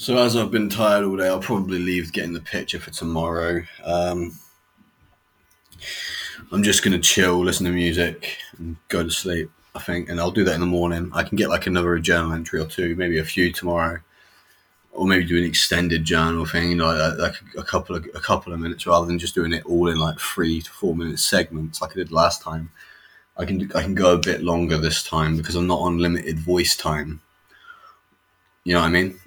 So as I've been tired all day, I'll probably leave getting the picture for tomorrow. Um, I'm just gonna chill, listen to music, and go to sleep. I think, and I'll do that in the morning. I can get like another journal entry or two, maybe a few tomorrow, or maybe do an extended journal thing, you know, like, like a couple of a couple of minutes rather than just doing it all in like three to four minute segments like I did last time. I can I can go a bit longer this time because I'm not on limited voice time. You know what I mean?